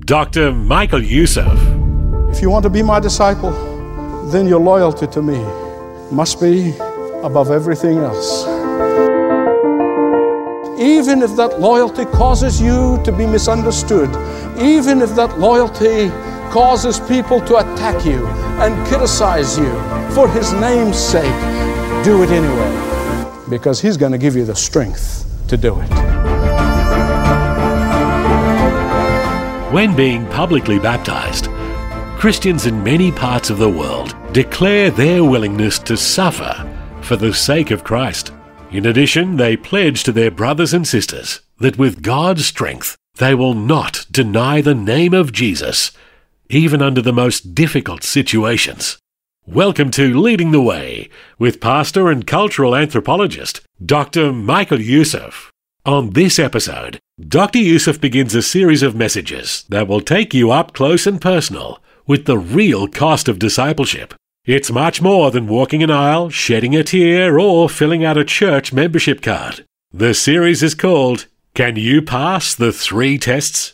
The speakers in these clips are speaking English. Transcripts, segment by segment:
Dr. Michael Youssef. If you want to be my disciple, then your loyalty to me must be above everything else. Even if that loyalty causes you to be misunderstood, even if that loyalty causes people to attack you and criticize you, for His name's sake, do it anyway, because He's going to give you the strength to do it. When being publicly baptized, Christians in many parts of the world declare their willingness to suffer for the sake of Christ. In addition, they pledge to their brothers and sisters that with God's strength, they will not deny the name of Jesus, even under the most difficult situations. Welcome to Leading the Way with pastor and cultural anthropologist Dr. Michael Youssef. On this episode, Dr. Youssef begins a series of messages that will take you up close and personal with the real cost of discipleship. It's much more than walking an aisle, shedding a tear, or filling out a church membership card. The series is called Can You Pass the Three Tests?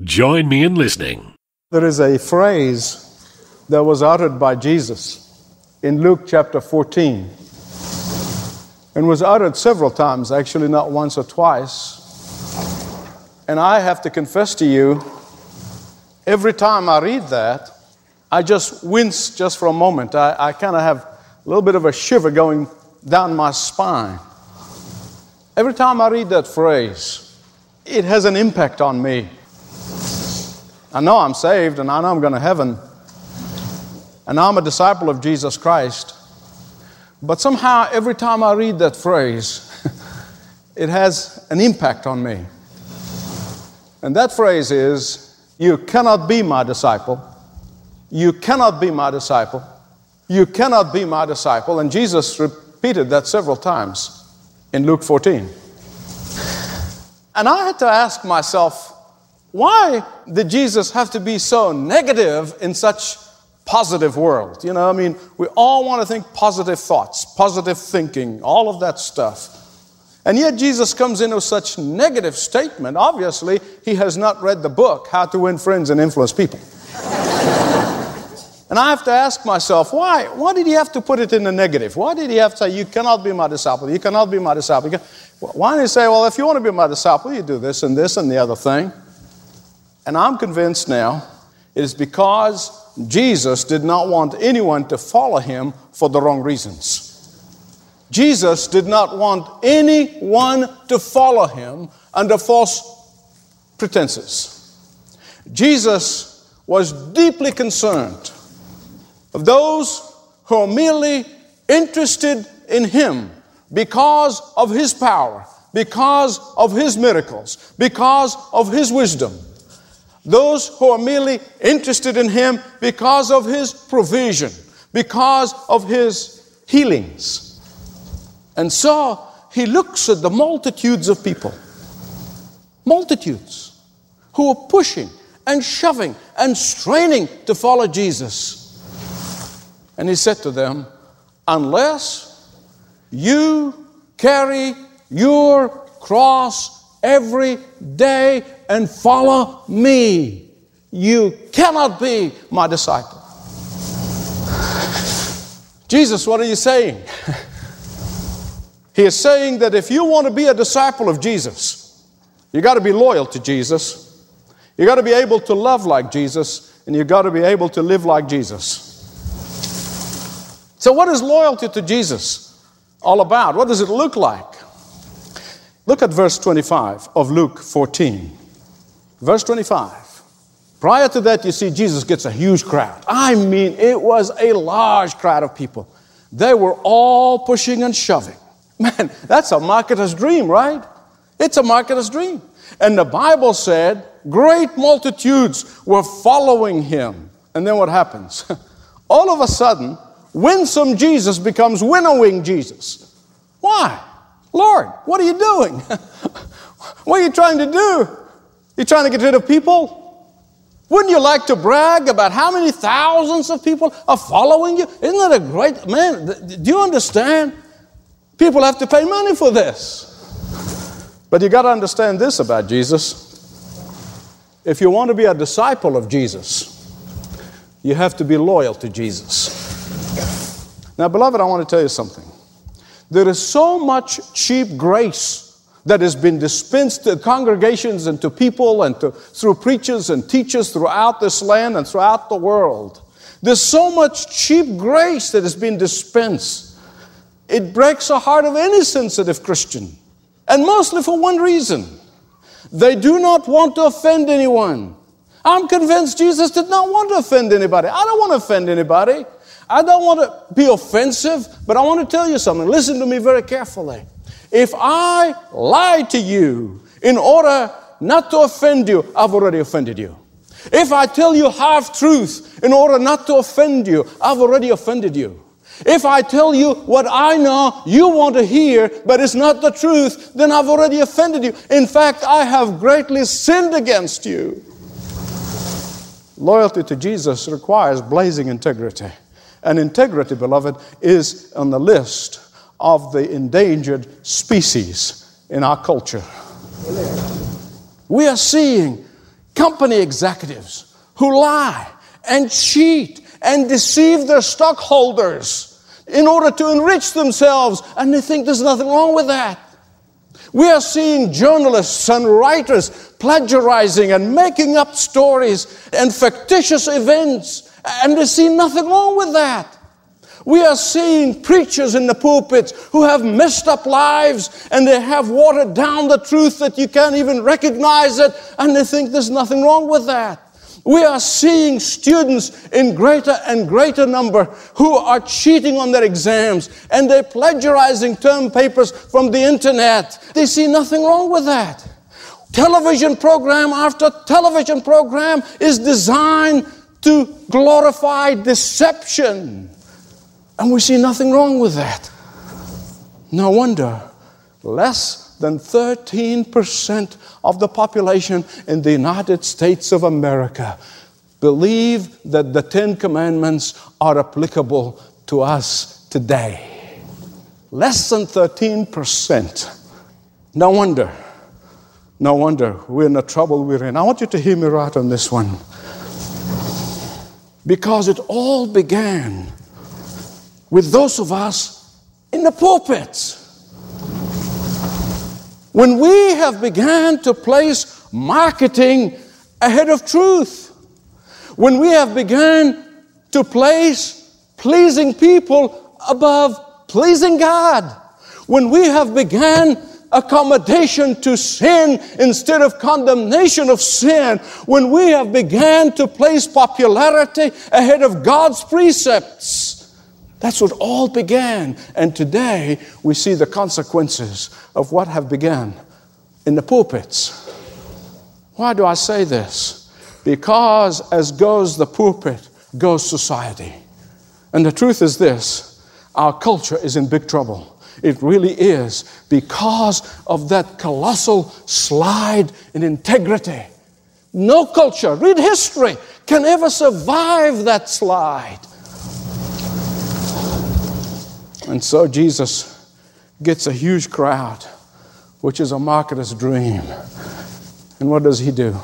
Join me in listening. There is a phrase that was uttered by Jesus in Luke chapter 14 and was uttered several times, actually, not once or twice. And I have to confess to you, every time I read that, I just wince just for a moment. I, I kind of have a little bit of a shiver going down my spine. Every time I read that phrase, it has an impact on me. I know I'm saved and I know I'm going to heaven. And I'm a disciple of Jesus Christ. But somehow, every time I read that phrase, it has an impact on me. And that phrase is You cannot be my disciple. You cannot be my disciple. You cannot be my disciple. And Jesus repeated that several times in Luke 14. And I had to ask myself, why did Jesus have to be so negative in such positive world. You know, I mean, we all want to think positive thoughts, positive thinking, all of that stuff. And yet Jesus comes in with such negative statement. Obviously, he has not read the book, How to Win Friends and Influence People. and I have to ask myself, why? Why did he have to put it in the negative? Why did he have to say, you cannot be my disciple, you cannot be my disciple? Why did he say, well, if you want to be my disciple, you do this and this and the other thing? And I'm convinced now it is because Jesus did not want anyone to follow him for the wrong reasons. Jesus did not want anyone to follow him under false pretenses. Jesus was deeply concerned of those who are merely interested in him because of his power, because of his miracles, because of his wisdom those who are merely interested in Him because of His provision, because of His healings. And so He looks at the multitudes of people, multitudes who are pushing and shoving and straining to follow Jesus. And He said to them, Unless you carry your cross every day and follow me. You cannot be my disciple. Jesus, what are you saying? he is saying that if you want to be a disciple of Jesus, you got to be loyal to Jesus. You got to be able to love like Jesus, and you got to be able to live like Jesus. So, what is loyalty to Jesus all about? What does it look like? Look at verse 25 of Luke 14. Verse 25. Prior to that, you see, Jesus gets a huge crowd. I mean, it was a large crowd of people. They were all pushing and shoving. Man, that's a marketer's dream, right? It's a marketer's dream. And the Bible said Great multitudes were following him. And then what happens? All of a sudden, winsome Jesus becomes winnowing Jesus. Why? Lord, what are you doing? what are you trying to do? You trying to get rid of people? Wouldn't you like to brag about how many thousands of people are following you? Isn't that a great man? Do you understand? People have to pay money for this. But you got to understand this about Jesus. If you want to be a disciple of Jesus, you have to be loyal to Jesus. Now, beloved, I want to tell you something. There is so much cheap grace that has been dispensed to congregations and to people and to, through preachers and teachers throughout this land and throughout the world. There's so much cheap grace that has been dispensed. It breaks the heart of any sensitive Christian, and mostly for one reason they do not want to offend anyone. I'm convinced Jesus did not want to offend anybody. I don't want to offend anybody. I don't want to be offensive, but I want to tell you something. Listen to me very carefully. If I lie to you in order not to offend you, I've already offended you. If I tell you half truth in order not to offend you, I've already offended you. If I tell you what I know you want to hear, but it's not the truth, then I've already offended you. In fact, I have greatly sinned against you. Loyalty to Jesus requires blazing integrity. And integrity, beloved, is on the list of the endangered species in our culture. We are seeing company executives who lie and cheat and deceive their stockholders in order to enrich themselves, and they think there's nothing wrong with that. We are seeing journalists and writers plagiarizing and making up stories and fictitious events, and they see nothing wrong with that. We are seeing preachers in the pulpits who have messed up lives and they have watered down the truth that you can't even recognize it, and they think there's nothing wrong with that. We are seeing students in greater and greater number who are cheating on their exams and they're plagiarizing term papers from the internet. They see nothing wrong with that. Television program after television program is designed to glorify deception. And we see nothing wrong with that. No wonder less than 13% of the population in the United States of America believe that the Ten Commandments are applicable to us today. Less than 13%. No wonder. No wonder we're in the trouble we're in. I want you to hear me right on this one. Because it all began with those of us in the pulpits. When we have began to place marketing ahead of truth, when we have begun to place pleasing people above pleasing God, when we have begun accommodation to sin instead of condemnation of sin, when we have begun to place popularity ahead of God's precepts, that's what all began. And today we see the consequences of what have begun in the pulpits. Why do I say this? Because as goes the pulpit, goes society. And the truth is this our culture is in big trouble. It really is because of that colossal slide in integrity. No culture, read history, can ever survive that slide. And so Jesus gets a huge crowd, which is a marketer's dream. And what does he do?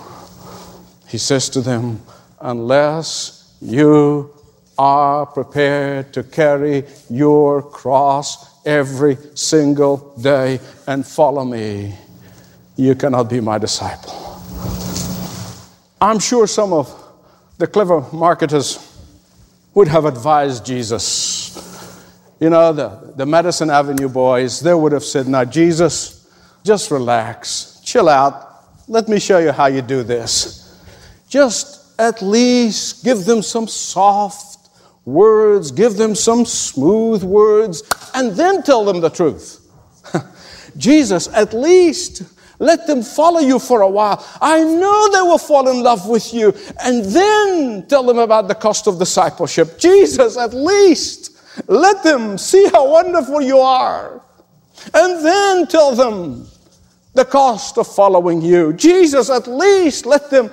He says to them, Unless you are prepared to carry your cross every single day and follow me, you cannot be my disciple. I'm sure some of the clever marketers would have advised Jesus you know, the, the Madison Avenue boys, they would have said, Now, Jesus, just relax, chill out. Let me show you how you do this. Just at least give them some soft words, give them some smooth words, and then tell them the truth. Jesus, at least Let them follow you for a while. I know they will fall in love with you. And then tell them about the cost of discipleship. Jesus, at least, let them see how wonderful you are. And then tell them the cost of following you. Jesus, at least, let them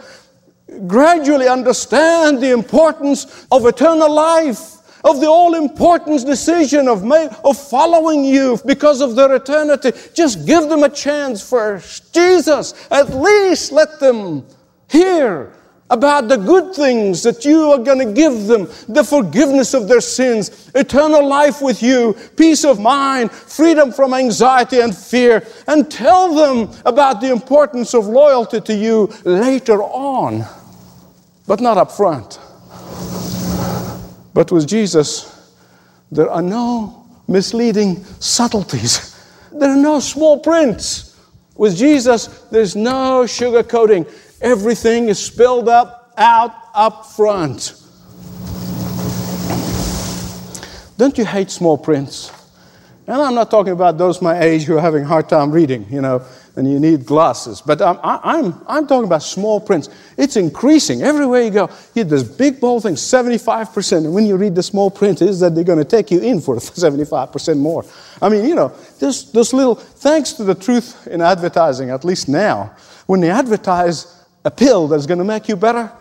gradually understand the importance of eternal life of the all important decision of, of following you because of their eternity. Just give them a chance first. Jesus, at least let them hear about the good things that you are going to give them the forgiveness of their sins, eternal life with you, peace of mind, freedom from anxiety and fear, and tell them about the importance of loyalty to you later on, but not up front. But with Jesus, there are no misleading subtleties. There are no small prints. With Jesus, there's no sugarcoating. Everything is spelled up, out, up front. Don't you hate small prints? And I'm not talking about those my age who are having a hard time reading, you know and you need glasses. But I'm, I'm, I'm talking about small prints. It's increasing everywhere you go. You get this big bold thing, 75%. And when you read the small print, is that they're going to take you in for 75% more. I mean, you know, this, this little, thanks to the truth in advertising, at least now, when they advertise a pill that's going to make you better,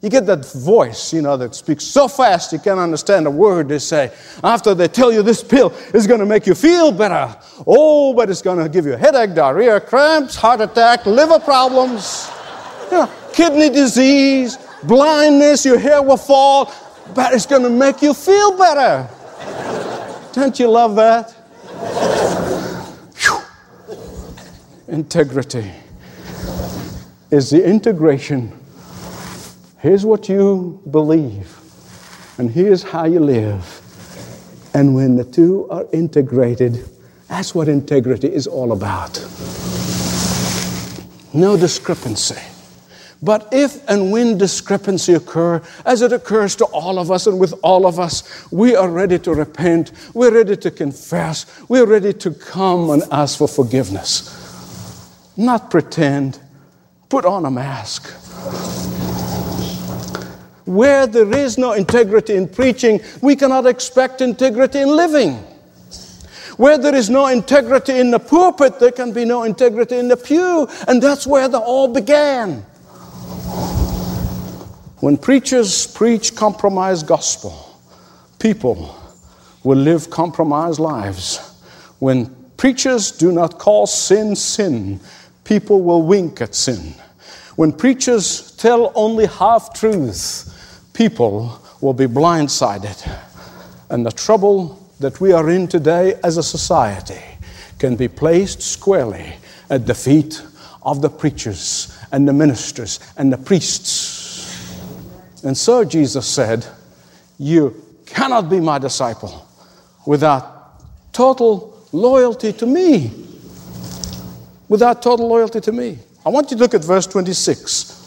you get that voice, you know, that speaks so fast you can't understand a word they say. After they tell you this pill is going to make you feel better. Oh, but it's going to give you a headache, diarrhea, cramps, heart attack, liver problems, you know, kidney disease, blindness, your hair will fall, but it's going to make you feel better. Don't you love that? Integrity is the integration Here's what you believe, and here's how you live. And when the two are integrated, that's what integrity is all about. No discrepancy. But if and when discrepancy occur, as it occurs to all of us and with all of us, we are ready to repent, we're ready to confess, we're ready to come and ask for forgiveness. Not pretend, put on a mask. Where there is no integrity in preaching, we cannot expect integrity in living. Where there is no integrity in the pulpit, there can be no integrity in the pew. And that's where the all began. When preachers preach compromised gospel, people will live compromised lives. When preachers do not call sin sin, people will wink at sin. When preachers tell only half truths, people will be blindsided. And the trouble that we are in today as a society can be placed squarely at the feet of the preachers and the ministers and the priests. And so Jesus said, You cannot be my disciple without total loyalty to me. Without total loyalty to me. I want you to look at verse 26.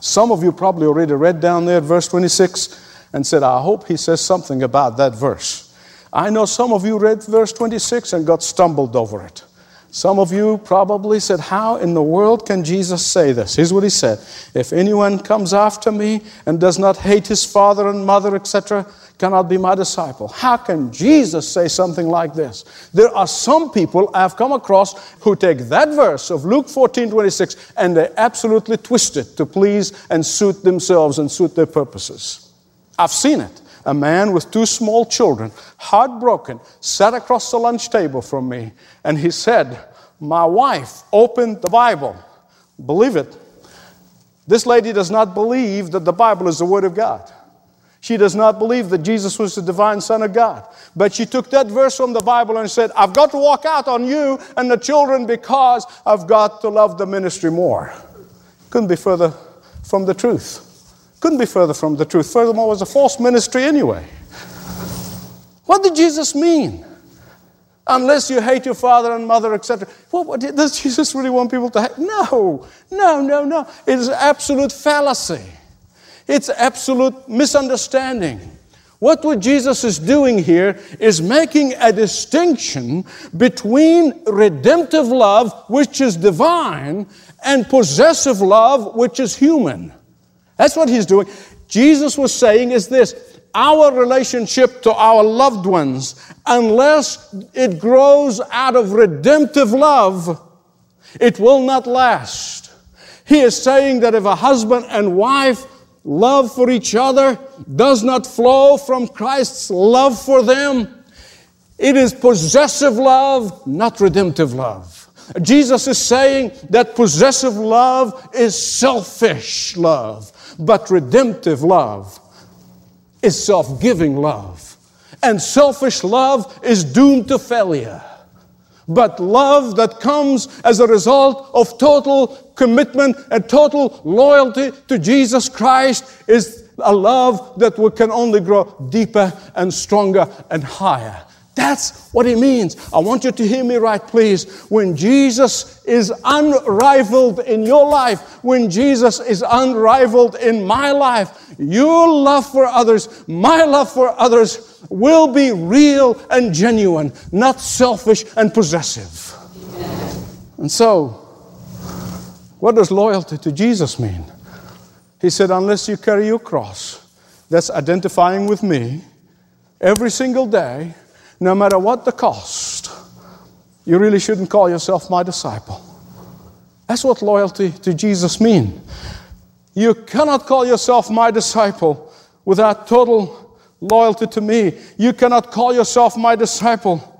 Some of you probably already read down there verse 26 and said, I hope he says something about that verse. I know some of you read verse 26 and got stumbled over it. Some of you probably said, How in the world can Jesus say this? Here's what he said If anyone comes after me and does not hate his father and mother, etc., cannot be my disciple. How can Jesus say something like this? There are some people I've come across who take that verse of Luke 14 26 and they absolutely twist it to please and suit themselves and suit their purposes. I've seen it. A man with two small children, heartbroken, sat across the lunch table from me and he said, My wife opened the Bible. Believe it. This lady does not believe that the Bible is the Word of God. She does not believe that Jesus was the divine Son of God. But she took that verse from the Bible and said, I've got to walk out on you and the children because I've got to love the ministry more. Couldn't be further from the truth. Couldn't be further from the truth. Furthermore, it was a false ministry anyway. What did Jesus mean? Unless you hate your father and mother, etc. What, what, does Jesus really want people to hate? No, no, no, no. It is absolute fallacy. It's absolute misunderstanding. What, what Jesus is doing here is making a distinction between redemptive love, which is divine, and possessive love, which is human. That's what he's doing. Jesus was saying is this our relationship to our loved ones, unless it grows out of redemptive love, it will not last. He is saying that if a husband and wife love for each other does not flow from Christ's love for them, it is possessive love, not redemptive love. Jesus is saying that possessive love is selfish love, but redemptive love is self giving love. And selfish love is doomed to failure. But love that comes as a result of total commitment and total loyalty to Jesus Christ is a love that can only grow deeper and stronger and higher. That's what it means. I want you to hear me right, please. When Jesus is unrivaled in your life, when Jesus is unrivaled in my life, your love for others, my love for others will be real and genuine, not selfish and possessive. And so, what does loyalty to Jesus mean? He said, unless you carry your cross, that's identifying with me every single day no matter what the cost, you really shouldn't call yourself my disciple. That's what loyalty to Jesus means. You cannot call yourself my disciple without total loyalty to me. You cannot call yourself my disciple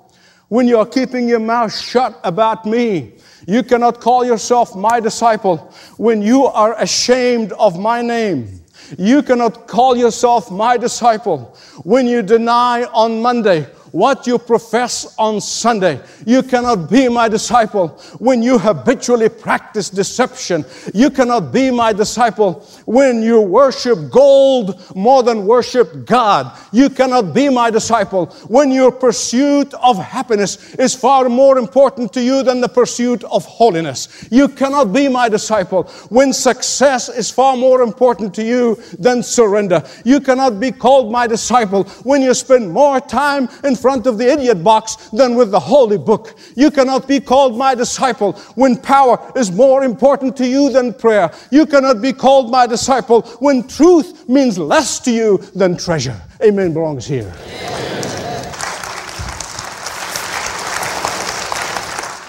when you are keeping your mouth shut about me. You cannot call yourself my disciple when you are ashamed of my name. You cannot call yourself my disciple when you deny on Monday what you profess on Sunday. You cannot be my disciple when you habitually practice deception. You cannot be my disciple when you worship gold more than worship God. You cannot be my disciple when your pursuit of happiness is far more important to you than the pursuit of holiness. You cannot be my disciple when success is far more important to you than surrender. You cannot be called my disciple when you spend more time in front of the idiot box than with the holy book. You cannot be called my disciple when power is more important to you than prayer. You cannot be called my disciple when truth means less to you than treasure. Amen belongs here.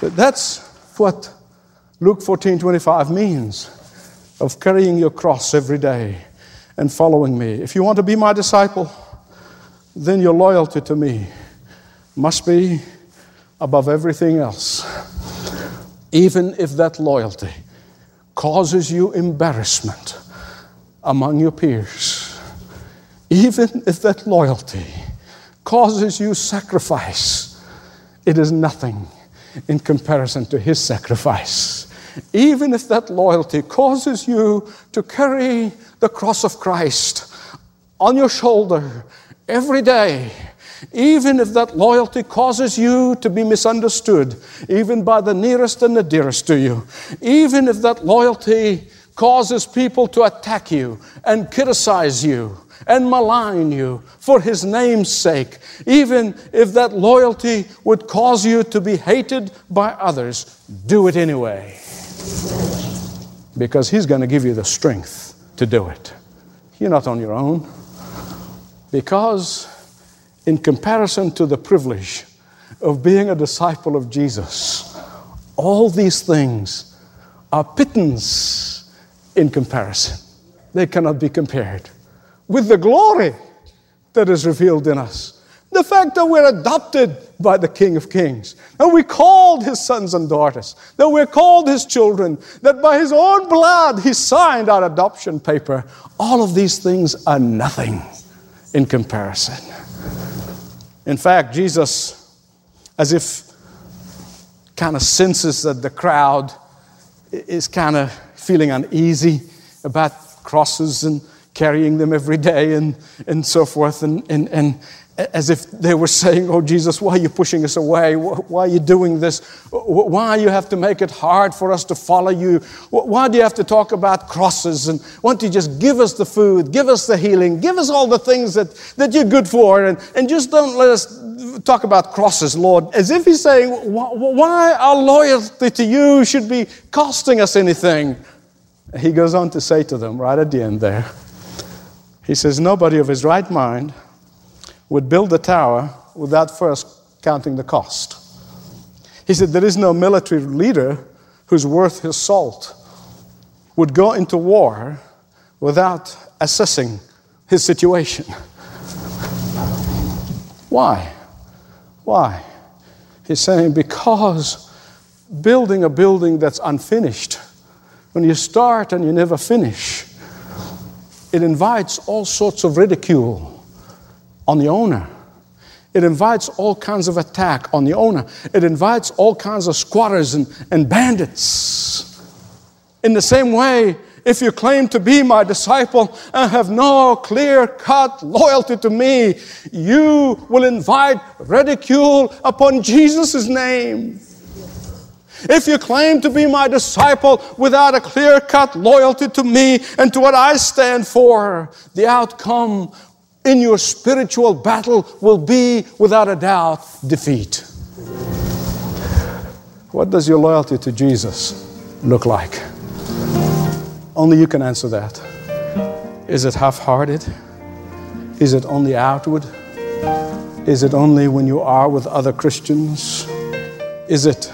That's what Luke 14 25 means of carrying your cross every day and following me. If you want to be my disciple, then your loyalty to me must be above everything else. Even if that loyalty causes you embarrassment among your peers, even if that loyalty causes you sacrifice, it is nothing in comparison to his sacrifice. Even if that loyalty causes you to carry the cross of Christ on your shoulder every day, even if that loyalty causes you to be misunderstood, even by the nearest and the dearest to you, even if that loyalty causes people to attack you and criticize you and malign you for his name's sake, even if that loyalty would cause you to be hated by others, do it anyway. Because he's going to give you the strength to do it. You're not on your own. Because in comparison to the privilege of being a disciple of Jesus, all these things are pittance in comparison. They cannot be compared with the glory that is revealed in us. The fact that we're adopted by the King of Kings, that we're called his sons and daughters, that we're called his children, that by his own blood he signed our adoption paper. All of these things are nothing in comparison. In fact, Jesus, as if kind of senses that the crowd is kind of feeling uneasy about crosses and carrying them every day and, and so forth. And, and, and, as if they were saying, Oh, Jesus, why are you pushing us away? Why are you doing this? Why you have to make it hard for us to follow you? Why do you have to talk about crosses? And why don't you just give us the food, give us the healing, give us all the things that, that you're good for, and, and just don't let us talk about crosses, Lord? As if He's saying, Why our loyalty to you should be costing us anything? He goes on to say to them right at the end there, He says, Nobody of his right mind would build a tower without first counting the cost. He said, There is no military leader who's worth his salt would go into war without assessing his situation. Why? Why? He's saying, Because building a building that's unfinished, when you start and you never finish, it invites all sorts of ridicule on the owner. It invites all kinds of attack on the owner. It invites all kinds of squatters and, and bandits. In the same way, if you claim to be my disciple and have no clear cut loyalty to me, you will invite ridicule upon Jesus' name. If you claim to be my disciple without a clear cut loyalty to me and to what I stand for, the outcome in your spiritual battle will be, without a doubt, defeat. What does your loyalty to Jesus look like? Only you can answer that. Is it half hearted? Is it only outward? Is it only when you are with other Christians? Is it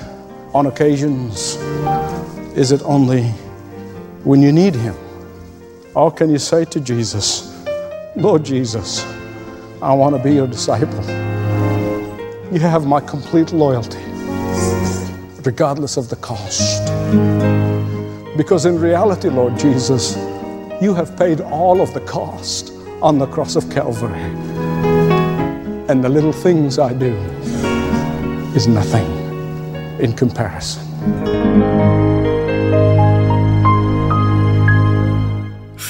on occasions? Is it only when you need Him? Or can you say to Jesus, Lord Jesus, I want to be your disciple. You have my complete loyalty, regardless of the cost. Because in reality, Lord Jesus, you have paid all of the cost on the cross of Calvary. And the little things I do is nothing in comparison.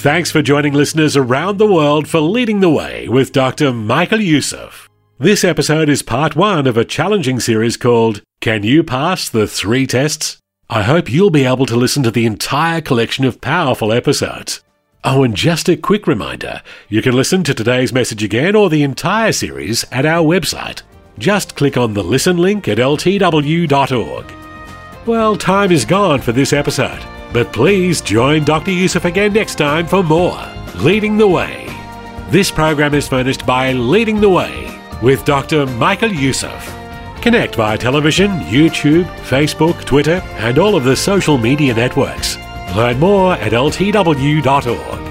Thanks for joining listeners around the world for Leading the Way with Dr. Michael Youssef. This episode is part one of a challenging series called Can You Pass the Three Tests? I hope you'll be able to listen to the entire collection of powerful episodes. Oh, and just a quick reminder you can listen to today's message again or the entire series at our website. Just click on the listen link at ltw.org. Well, time is gone for this episode. But please join Dr. Youssef again next time for more Leading the Way. This program is furnished by Leading the Way with Dr. Michael Youssef. Connect via television, YouTube, Facebook, Twitter, and all of the social media networks. Learn more at ltw.org.